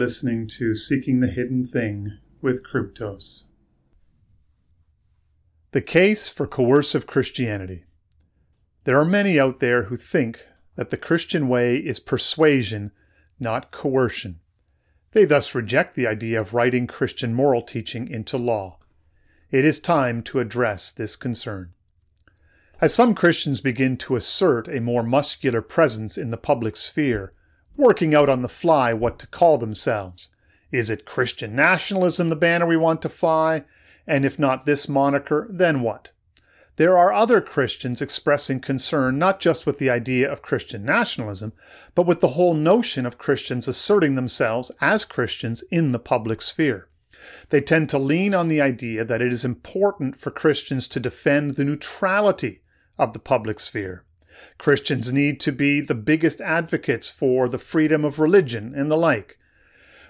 Listening to Seeking the Hidden Thing with Kryptos. The case for coercive Christianity. There are many out there who think that the Christian way is persuasion, not coercion. They thus reject the idea of writing Christian moral teaching into law. It is time to address this concern. As some Christians begin to assert a more muscular presence in the public sphere, working out on the fly what to call themselves. Is it Christian nationalism, the banner we want to fly? And if not this moniker, then what? There are other Christians expressing concern not just with the idea of Christian nationalism, but with the whole notion of Christians asserting themselves as Christians in the public sphere. They tend to lean on the idea that it is important for Christians to defend the neutrality of the public sphere. Christians need to be the biggest advocates for the freedom of religion and the like.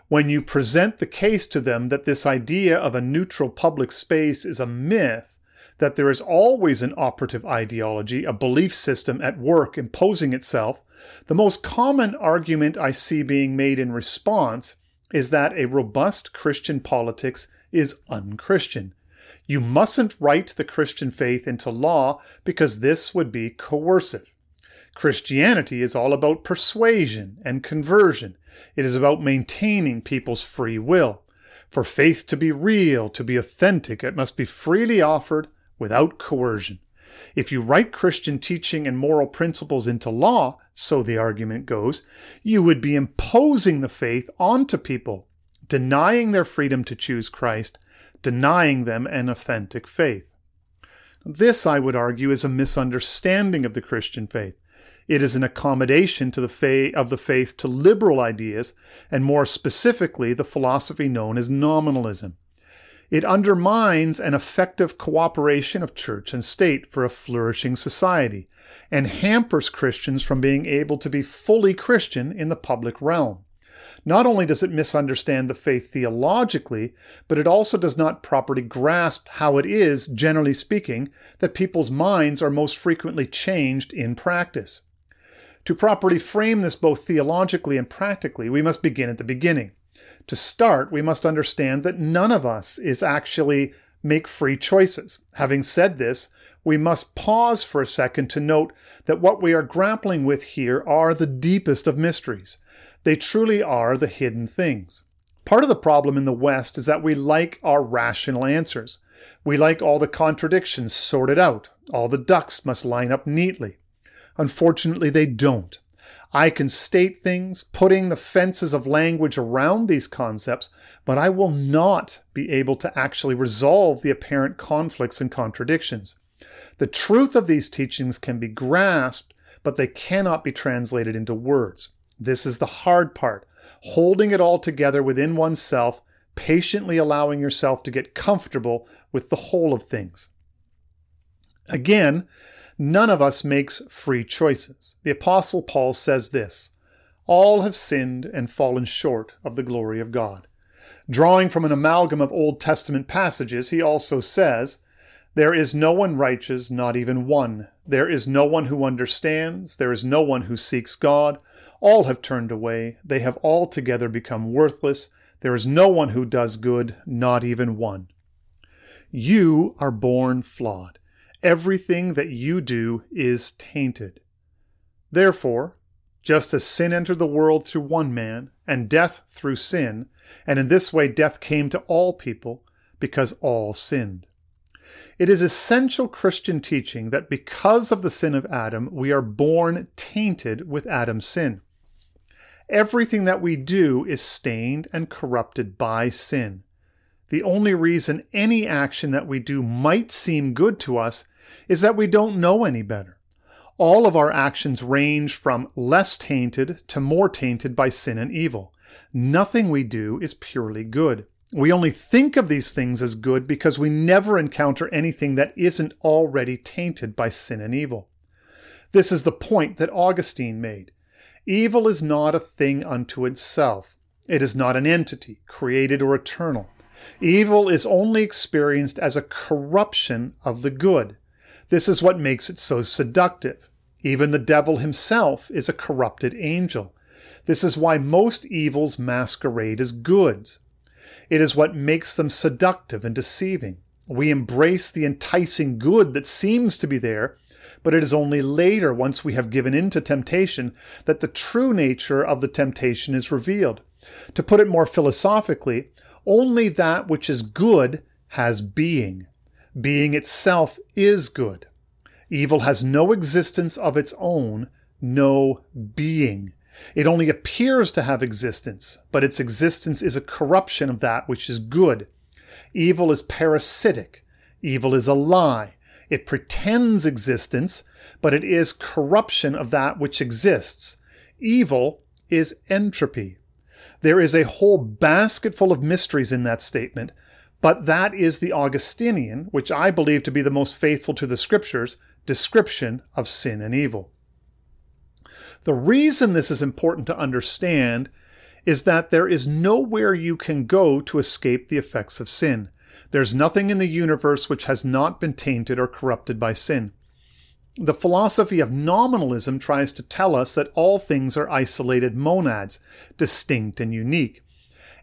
When you present the case to them that this idea of a neutral public space is a myth, that there is always an operative ideology, a belief system at work imposing itself, the most common argument I see being made in response is that a robust Christian politics is unchristian. You mustn't write the Christian faith into law because this would be coercive. Christianity is all about persuasion and conversion. It is about maintaining people's free will. For faith to be real, to be authentic, it must be freely offered without coercion. If you write Christian teaching and moral principles into law, so the argument goes, you would be imposing the faith onto people, denying their freedom to choose Christ denying them an authentic faith. This, I would argue, is a misunderstanding of the Christian faith. It is an accommodation to the fa- of the faith to liberal ideas, and more specifically, the philosophy known as nominalism. It undermines an effective cooperation of church and state for a flourishing society, and hampers Christians from being able to be fully Christian in the public realm. Not only does it misunderstand the faith theologically, but it also does not properly grasp how it is, generally speaking, that people's minds are most frequently changed in practice. To properly frame this both theologically and practically, we must begin at the beginning. To start, we must understand that none of us is actually make free choices. Having said this, we must pause for a second to note that what we are grappling with here are the deepest of mysteries. They truly are the hidden things. Part of the problem in the West is that we like our rational answers. We like all the contradictions sorted out. All the ducks must line up neatly. Unfortunately, they don't. I can state things, putting the fences of language around these concepts, but I will not be able to actually resolve the apparent conflicts and contradictions. The truth of these teachings can be grasped, but they cannot be translated into words. This is the hard part holding it all together within oneself, patiently allowing yourself to get comfortable with the whole of things. Again, none of us makes free choices. The Apostle Paul says this All have sinned and fallen short of the glory of God. Drawing from an amalgam of Old Testament passages, he also says, There is no one righteous, not even one. There is no one who understands. There is no one who seeks God. All have turned away. They have altogether become worthless. There is no one who does good, not even one. You are born flawed. Everything that you do is tainted. Therefore, just as sin entered the world through one man, and death through sin, and in this way death came to all people, because all sinned. It is essential Christian teaching that because of the sin of Adam, we are born tainted with Adam's sin. Everything that we do is stained and corrupted by sin. The only reason any action that we do might seem good to us is that we don't know any better. All of our actions range from less tainted to more tainted by sin and evil. Nothing we do is purely good. We only think of these things as good because we never encounter anything that isn't already tainted by sin and evil. This is the point that Augustine made. Evil is not a thing unto itself. It is not an entity, created or eternal. Evil is only experienced as a corruption of the good. This is what makes it so seductive. Even the devil himself is a corrupted angel. This is why most evils masquerade as goods. It is what makes them seductive and deceiving. We embrace the enticing good that seems to be there, but it is only later, once we have given in to temptation, that the true nature of the temptation is revealed. To put it more philosophically, only that which is good has being. Being itself is good. Evil has no existence of its own, no being. It only appears to have existence, but its existence is a corruption of that which is good. Evil is parasitic. Evil is a lie. It pretends existence, but it is corruption of that which exists. Evil is entropy. There is a whole basketful of mysteries in that statement, but that is the Augustinian, which I believe to be the most faithful to the scriptures, description of sin and evil. The reason this is important to understand is that there is nowhere you can go to escape the effects of sin. There's nothing in the universe which has not been tainted or corrupted by sin. The philosophy of nominalism tries to tell us that all things are isolated monads, distinct and unique.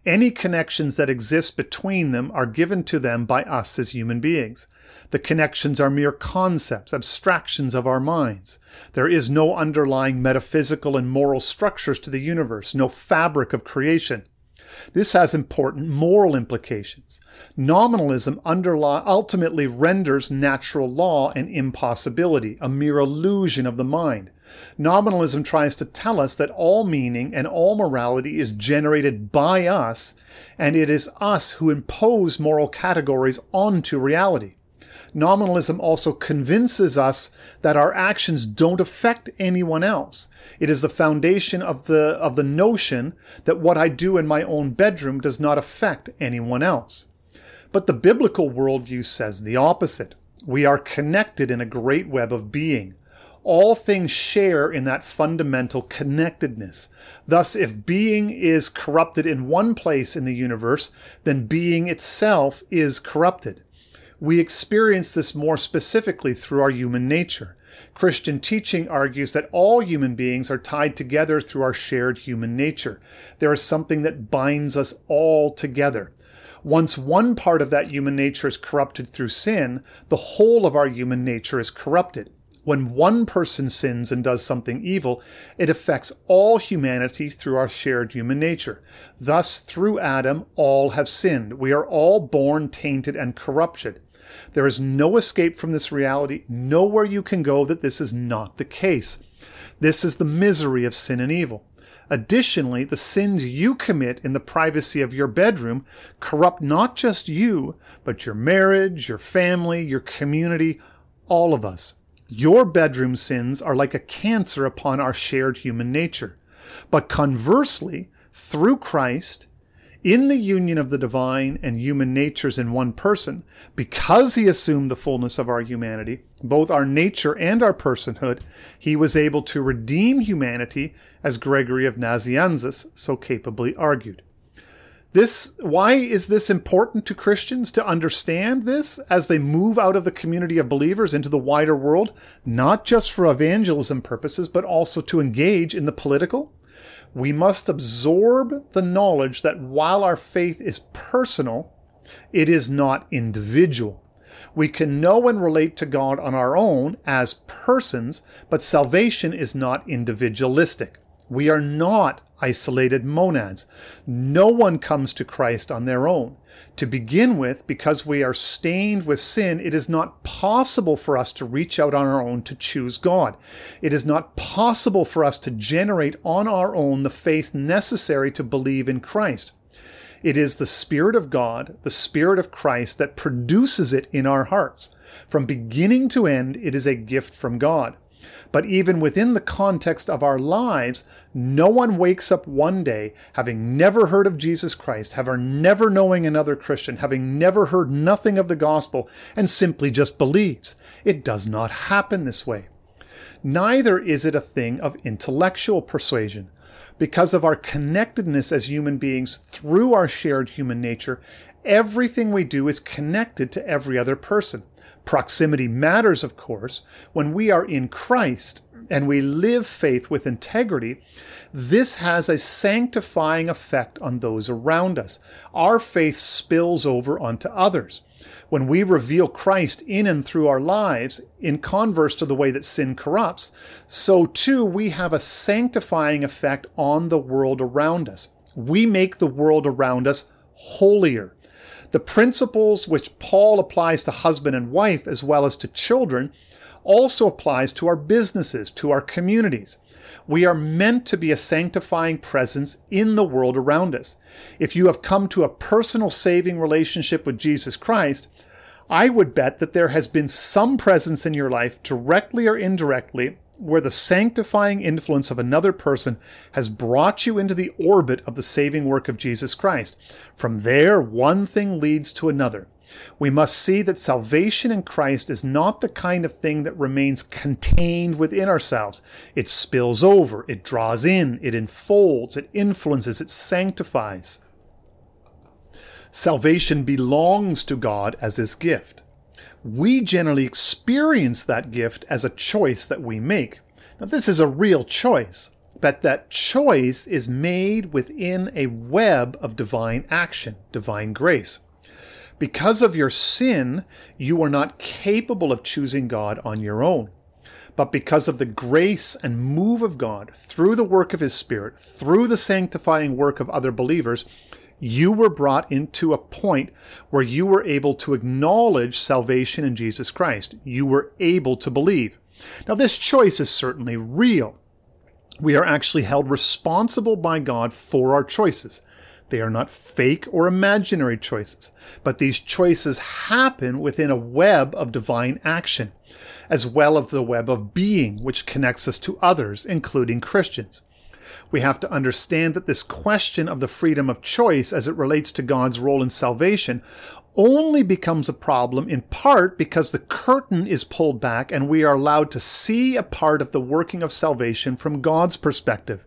Any connections that exist between them are given to them by us as human beings. The connections are mere concepts, abstractions of our minds. There is no underlying metaphysical and moral structures to the universe, no fabric of creation. This has important moral implications. Nominalism ultimately renders natural law an impossibility, a mere illusion of the mind. Nominalism tries to tell us that all meaning and all morality is generated by us, and it is us who impose moral categories onto reality. Nominalism also convinces us that our actions don't affect anyone else. It is the foundation of the, of the notion that what I do in my own bedroom does not affect anyone else. But the biblical worldview says the opposite. We are connected in a great web of being. All things share in that fundamental connectedness. Thus, if being is corrupted in one place in the universe, then being itself is corrupted. We experience this more specifically through our human nature. Christian teaching argues that all human beings are tied together through our shared human nature. There is something that binds us all together. Once one part of that human nature is corrupted through sin, the whole of our human nature is corrupted. When one person sins and does something evil, it affects all humanity through our shared human nature. Thus, through Adam, all have sinned. We are all born tainted and corrupted. There is no escape from this reality, nowhere you can go that this is not the case. This is the misery of sin and evil. Additionally, the sins you commit in the privacy of your bedroom corrupt not just you, but your marriage, your family, your community, all of us. Your bedroom sins are like a cancer upon our shared human nature. But conversely, through Christ, in the union of the divine and human natures in one person, because he assumed the fullness of our humanity, both our nature and our personhood, he was able to redeem humanity, as Gregory of Nazianzus so capably argued. This, why is this important to Christians to understand this as they move out of the community of believers into the wider world, not just for evangelism purposes, but also to engage in the political, we must absorb the knowledge that while our faith is personal, it is not individual. We can know and relate to God on our own as persons, but salvation is not individualistic. We are not isolated monads. No one comes to Christ on their own. To begin with, because we are stained with sin, it is not possible for us to reach out on our own to choose God. It is not possible for us to generate on our own the faith necessary to believe in Christ. It is the Spirit of God, the Spirit of Christ, that produces it in our hearts. From beginning to end, it is a gift from God. But even within the context of our lives, no one wakes up one day having never heard of Jesus Christ, having never knowing another Christian, having never heard nothing of the gospel, and simply just believes. It does not happen this way. Neither is it a thing of intellectual persuasion. Because of our connectedness as human beings through our shared human nature, everything we do is connected to every other person. Proximity matters, of course. When we are in Christ, and we live faith with integrity, this has a sanctifying effect on those around us. Our faith spills over onto others. When we reveal Christ in and through our lives, in converse to the way that sin corrupts, so too we have a sanctifying effect on the world around us. We make the world around us holier. The principles which Paul applies to husband and wife as well as to children also applies to our businesses, to our communities. We are meant to be a sanctifying presence in the world around us. If you have come to a personal saving relationship with Jesus Christ, I would bet that there has been some presence in your life, directly or indirectly, where the sanctifying influence of another person has brought you into the orbit of the saving work of Jesus Christ. From there, one thing leads to another. We must see that salvation in Christ is not the kind of thing that remains contained within ourselves. It spills over, it draws in, it enfolds, it influences, it sanctifies. Salvation belongs to God as His gift we generally experience that gift as a choice that we make. Now, this is a real choice, but that choice is made within a web of divine action, divine grace. Because of your sin, you are not capable of choosing God on your own. But because of the grace and move of God through the work of His Spirit, through the sanctifying work of other believers, you were brought into a point where you were able to acknowledge salvation in Jesus Christ. You were able to believe. Now, this choice is certainly real. We are actually held responsible by God for our choices. They are not fake or imaginary choices, but these choices happen within a web of divine action, as well as the web of being, which connects us to others, including Christians we have to understand that this question of the freedom of choice as it relates to God's role in salvation only becomes a problem in part because the curtain is pulled back and we are allowed to see a part of the working of salvation from God's perspective.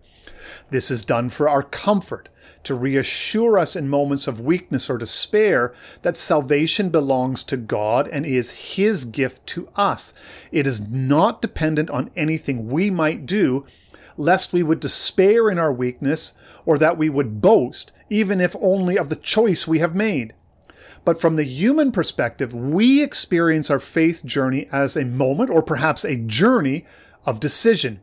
This is done for our comfort, to reassure us in moments of weakness or despair that salvation belongs to God and is His gift to us. It is not dependent on anything we might do, lest we would despair in our weakness, or that we would boast, even if only of the choice we have made. But from the human perspective, we experience our faith journey as a moment, or perhaps a journey, of decision.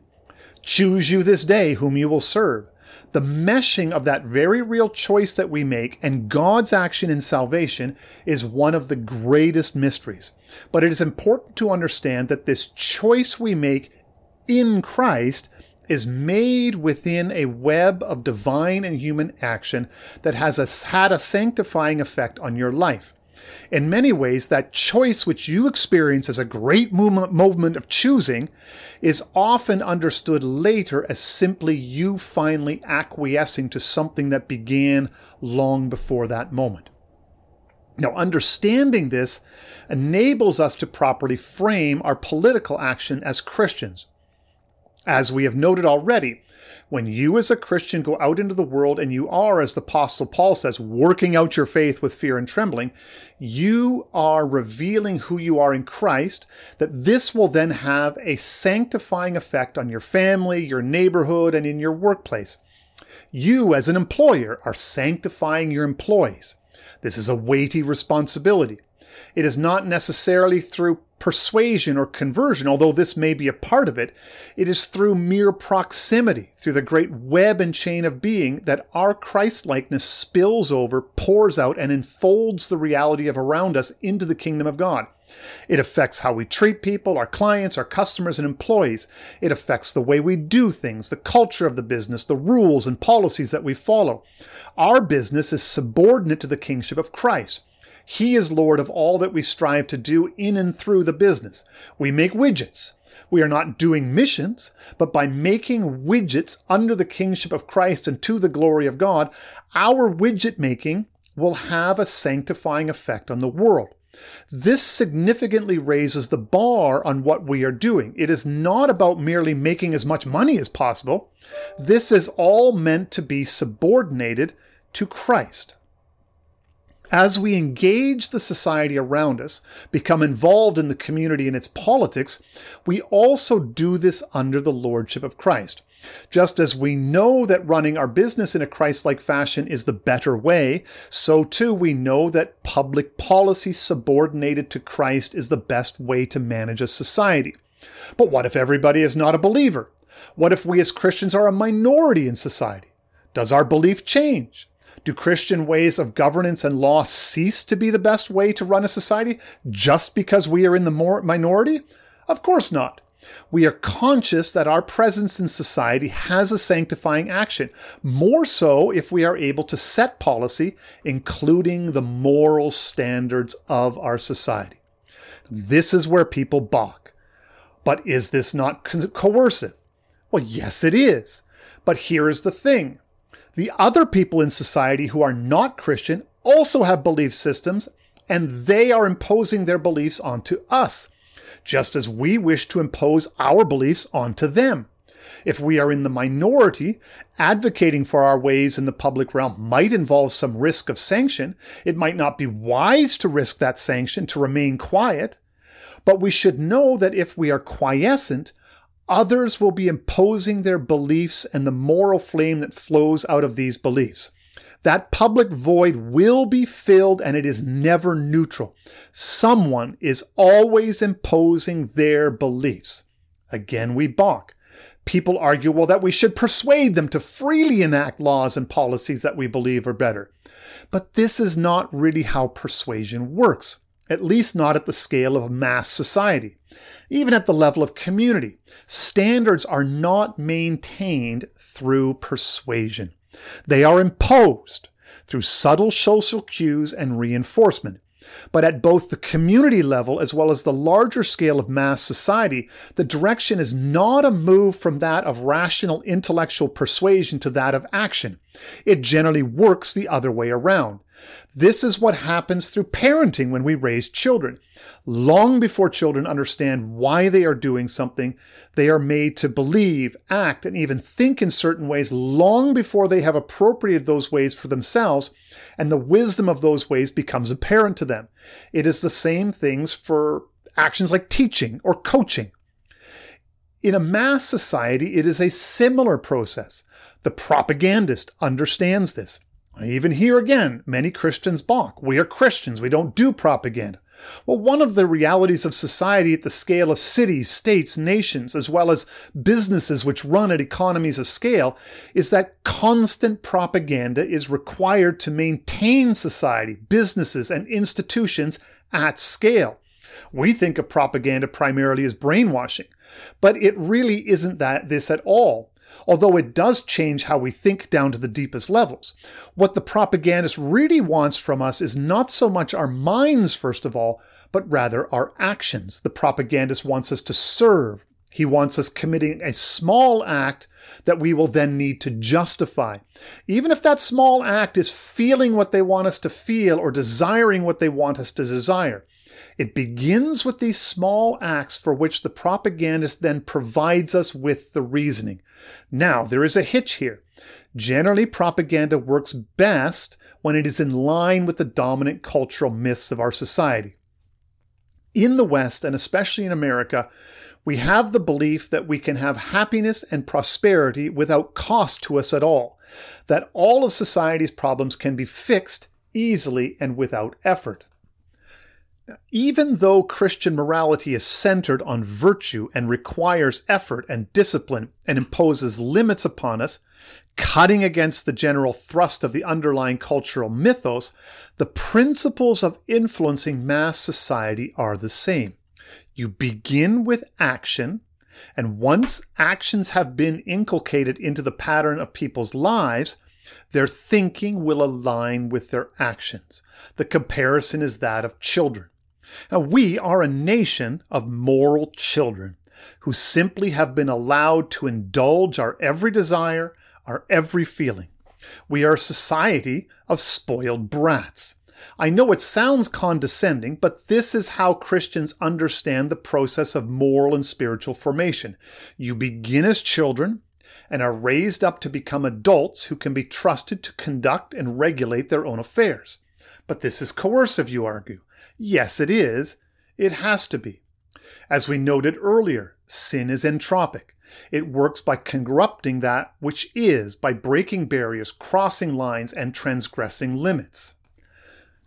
Choose you this day whom you will serve. The meshing of that very real choice that we make and God's action in salvation is one of the greatest mysteries. But it is important to understand that this choice we make in Christ is made within a web of divine and human action that has a, had a sanctifying effect on your life. In many ways, that choice which you experience as a great movement of choosing is often understood later as simply you finally acquiescing to something that began long before that moment. Now, understanding this enables us to properly frame our political action as Christians. As we have noted already, when you as a Christian go out into the world and you are, as the Apostle Paul says, working out your faith with fear and trembling, you are revealing who you are in Christ, that this will then have a sanctifying effect on your family, your neighborhood, and in your workplace. You, as an employer, are sanctifying your employees. This is a weighty responsibility. It is not necessarily through persuasion or conversion, although this may be a part of it, it is through mere proximity, through the great web and chain of being, that our Christlikeness spills over, pours out, and enfolds the reality of around us into the kingdom of God. It affects how we treat people, our clients, our customers, and employees. It affects the way we do things, the culture of the business, the rules and policies that we follow. Our business is subordinate to the kingship of Christ. He is Lord of all that we strive to do in and through the business. We make widgets. We are not doing missions, but by making widgets under the kingship of Christ and to the glory of God, our widget making will have a sanctifying effect on the world. This significantly raises the bar on what we are doing. It is not about merely making as much money as possible. This is all meant to be subordinated to Christ. As we engage the society around us, become involved in the community and its politics, we also do this under the lordship of Christ. Just as we know that running our business in a Christ like fashion is the better way, so too we know that public policy subordinated to Christ is the best way to manage a society. But what if everybody is not a believer? What if we as Christians are a minority in society? Does our belief change? Do Christian ways of governance and law cease to be the best way to run a society just because we are in the minority? Of course not. We are conscious that our presence in society has a sanctifying action, more so if we are able to set policy, including the moral standards of our society. This is where people balk. But is this not co- coercive? Well, yes, it is. But here is the thing the other people in society who are not Christian also have belief systems, and they are imposing their beliefs onto us, just as we wish to impose our beliefs onto them. If we are in the minority, advocating for our ways in the public realm might involve some risk of sanction. It might not be wise to risk that sanction to remain quiet. But we should know that if we are quiescent, Others will be imposing their beliefs and the moral flame that flows out of these beliefs. That public void will be filled and it is never neutral. Someone is always imposing their beliefs. Again, we balk. People argue, well, that we should persuade them to freely enact laws and policies that we believe are better. But this is not really how persuasion works at least not at the scale of a mass society. Even at the level of community, standards are not maintained through persuasion. They are imposed through subtle social cues and reinforcement. But at both the community level as well as the larger scale of mass society, the direction is not a move from that of rational intellectual persuasion to that of action. It generally works the other way around. This is what happens through parenting when we raise children. Long before children understand why they are doing something, they are made to believe, act, and even think in certain ways long before they have appropriated those ways for themselves, and the wisdom of those ways becomes apparent to them. It is the same things for actions like teaching or coaching. In a mass society, it is a similar process. The propagandist understands this. Even here again, many Christians balk. We are Christians, we don't do propaganda. Well, one of the realities of society at the scale of cities, states, nations, as well as businesses which run at economies of scale, is that constant propaganda is required to maintain society, businesses, and institutions at scale. We think of propaganda primarily as brainwashing, but it really isn't that this at all although it does change how we think down to the deepest levels. What the propagandist really wants from us is not so much our minds, first of all, but rather our actions. The propagandist wants us to serve. He wants us committing a small act that we will then need to justify. Even if that small act is feeling what they want us to feel or desiring what they want us to desire. It begins with these small acts for which the propagandist then provides us with the reasoning. Now, there is a hitch here. Generally, propaganda works best when it is in line with the dominant cultural myths of our society. In the West, and especially in America, we have the belief that we can have happiness and prosperity without cost to us at all, that all of society's problems can be fixed easily and without effort. Even though Christian morality is centered on virtue and requires effort and discipline and imposes limits upon us, cutting against the general thrust of the underlying cultural mythos, the principles of influencing mass society are the same. You begin with action, and once actions have been inculcated into the pattern of people's lives, their thinking will align with their actions. The comparison is that of children. Now, we are a nation of moral children who simply have been allowed to indulge our every desire, our every feeling. We are a society of spoiled brats. I know it sounds condescending, but this is how Christians understand the process of moral and spiritual formation. You begin as children and are raised up to become adults who can be trusted to conduct and regulate their own affairs. But this is coercive, you argue. Yes, it is. It has to be. As we noted earlier, sin is entropic. It works by corrupting that which is, by breaking barriers, crossing lines, and transgressing limits.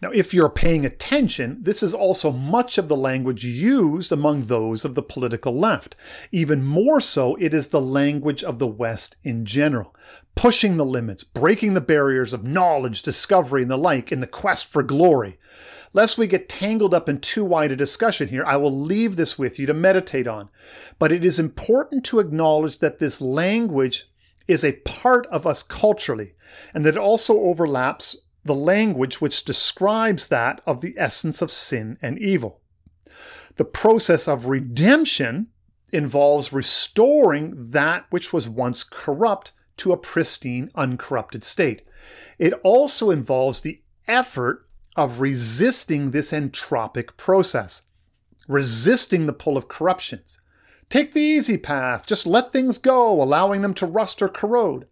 Now, if you're paying attention, this is also much of the language used among those of the political left. Even more so, it is the language of the West in general, pushing the limits, breaking the barriers of knowledge, discovery, and the like in the quest for glory. Lest we get tangled up in too wide a discussion here, I will leave this with you to meditate on. But it is important to acknowledge that this language is a part of us culturally, and that it also overlaps the language which describes that of the essence of sin and evil. The process of redemption involves restoring that which was once corrupt to a pristine, uncorrupted state. It also involves the effort of resisting this entropic process, resisting the pull of corruptions. Take the easy path, just let things go, allowing them to rust or corrode.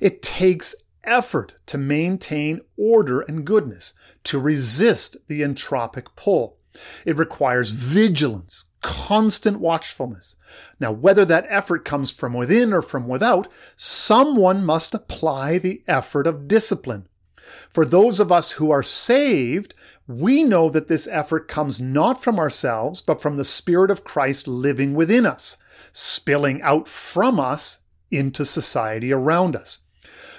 It takes effort to maintain order and goodness, to resist the entropic pull. It requires vigilance, constant watchfulness. Now, whether that effort comes from within or from without, someone must apply the effort of discipline. For those of us who are saved, we know that this effort comes not from ourselves, but from the Spirit of Christ living within us, spilling out from us into society around us.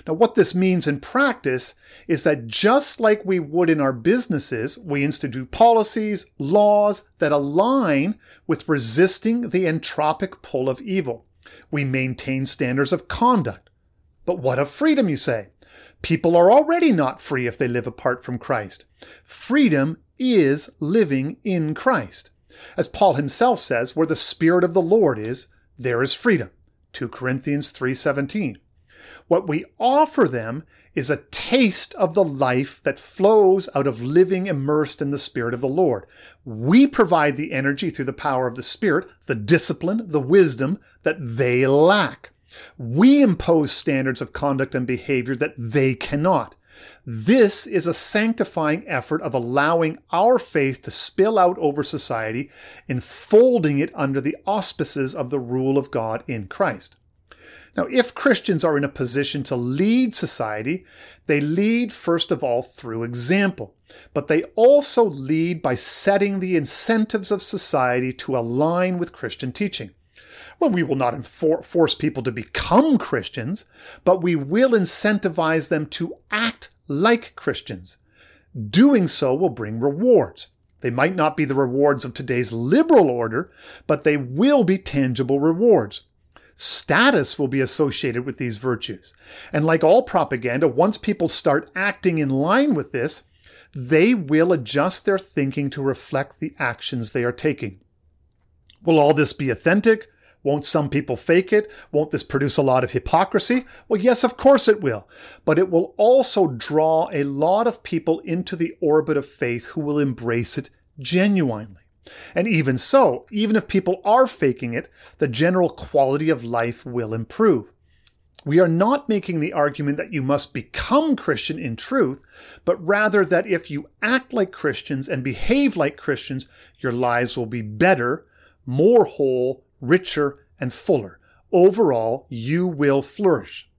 Now, what this means in practice is that just like we would in our businesses, we institute policies, laws that align with resisting the entropic pull of evil. We maintain standards of conduct. But what of freedom, you say? People are already not free if they live apart from Christ. Freedom is living in Christ. As Paul himself says, where the spirit of the Lord is, there is freedom. 2 Corinthians 3:17. What we offer them is a taste of the life that flows out of living immersed in the Spirit of the Lord. We provide the energy through the power of the Spirit, the discipline, the wisdom that they lack. We impose standards of conduct and behavior that they cannot. This is a sanctifying effort of allowing our faith to spill out over society, enfolding it under the auspices of the rule of God in Christ. Now, if Christians are in a position to lead society, they lead first of all through example, but they also lead by setting the incentives of society to align with Christian teaching. Well, we will not enfor- force people to become Christians, but we will incentivize them to act like Christians. Doing so will bring rewards. They might not be the rewards of today's liberal order, but they will be tangible rewards. Status will be associated with these virtues. And like all propaganda, once people start acting in line with this, they will adjust their thinking to reflect the actions they are taking. Will all this be authentic? Won't some people fake it? Won't this produce a lot of hypocrisy? Well, yes, of course it will. But it will also draw a lot of people into the orbit of faith who will embrace it genuinely. And even so, even if people are faking it, the general quality of life will improve. We are not making the argument that you must become Christian in truth, but rather that if you act like Christians and behave like Christians, your lives will be better, more whole, richer, and fuller. Overall, you will flourish.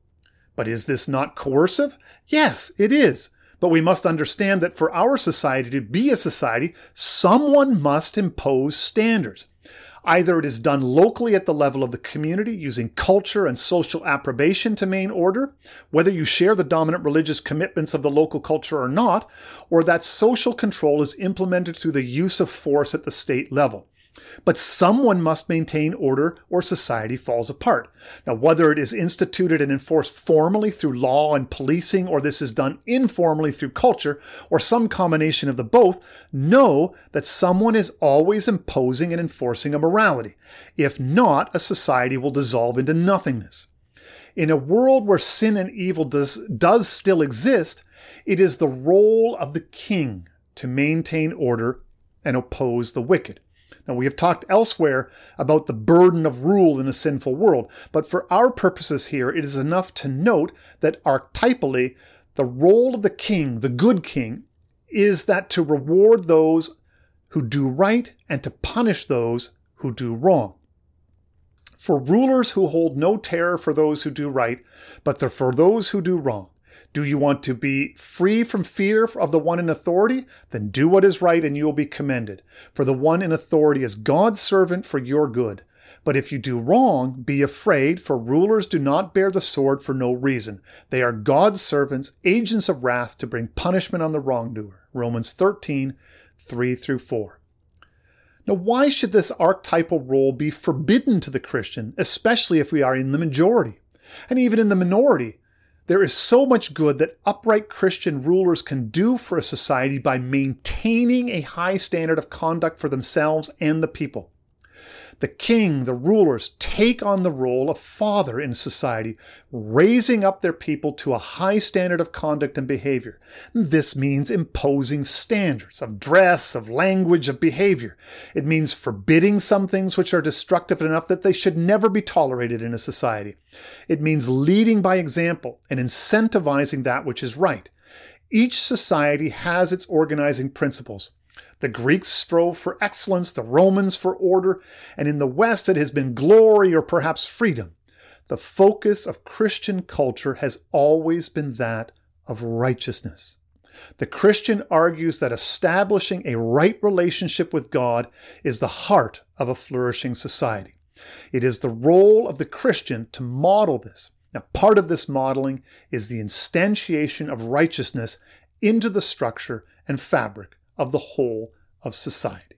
But is this not coercive? Yes, it is. But we must understand that for our society to be a society, someone must impose standards. Either it is done locally at the level of the community using culture and social approbation to main order, whether you share the dominant religious commitments of the local culture or not, or that social control is implemented through the use of force at the state level. But someone must maintain order or society falls apart. Now, whether it is instituted and enforced formally through law and policing, or this is done informally through culture, or some combination of the both, know that someone is always imposing and enforcing a morality. If not, a society will dissolve into nothingness. In a world where sin and evil does, does still exist, it is the role of the king to maintain order and oppose the wicked. Now, we have talked elsewhere about the burden of rule in a sinful world, but for our purposes here, it is enough to note that archetypally, the role of the king, the good king, is that to reward those who do right and to punish those who do wrong. For rulers who hold no terror for those who do right, but for those who do wrong. Do you want to be free from fear of the one in authority? Then do what is right and you will be commended. For the one in authority is God's servant for your good. But if you do wrong, be afraid, for rulers do not bear the sword for no reason. They are God's servants, agents of wrath to bring punishment on the wrongdoer. Romans 13, 3 through 4. Now, why should this archetypal role be forbidden to the Christian, especially if we are in the majority? And even in the minority, there is so much good that upright Christian rulers can do for a society by maintaining a high standard of conduct for themselves and the people. The king, the rulers, take on the role of father in society, raising up their people to a high standard of conduct and behavior. This means imposing standards of dress, of language, of behavior. It means forbidding some things which are destructive enough that they should never be tolerated in a society. It means leading by example and incentivizing that which is right. Each society has its organizing principles. The Greeks strove for excellence, the Romans for order, and in the West it has been glory or perhaps freedom. The focus of Christian culture has always been that of righteousness. The Christian argues that establishing a right relationship with God is the heart of a flourishing society. It is the role of the Christian to model this. Now, part of this modeling is the instantiation of righteousness into the structure and fabric of the whole of society.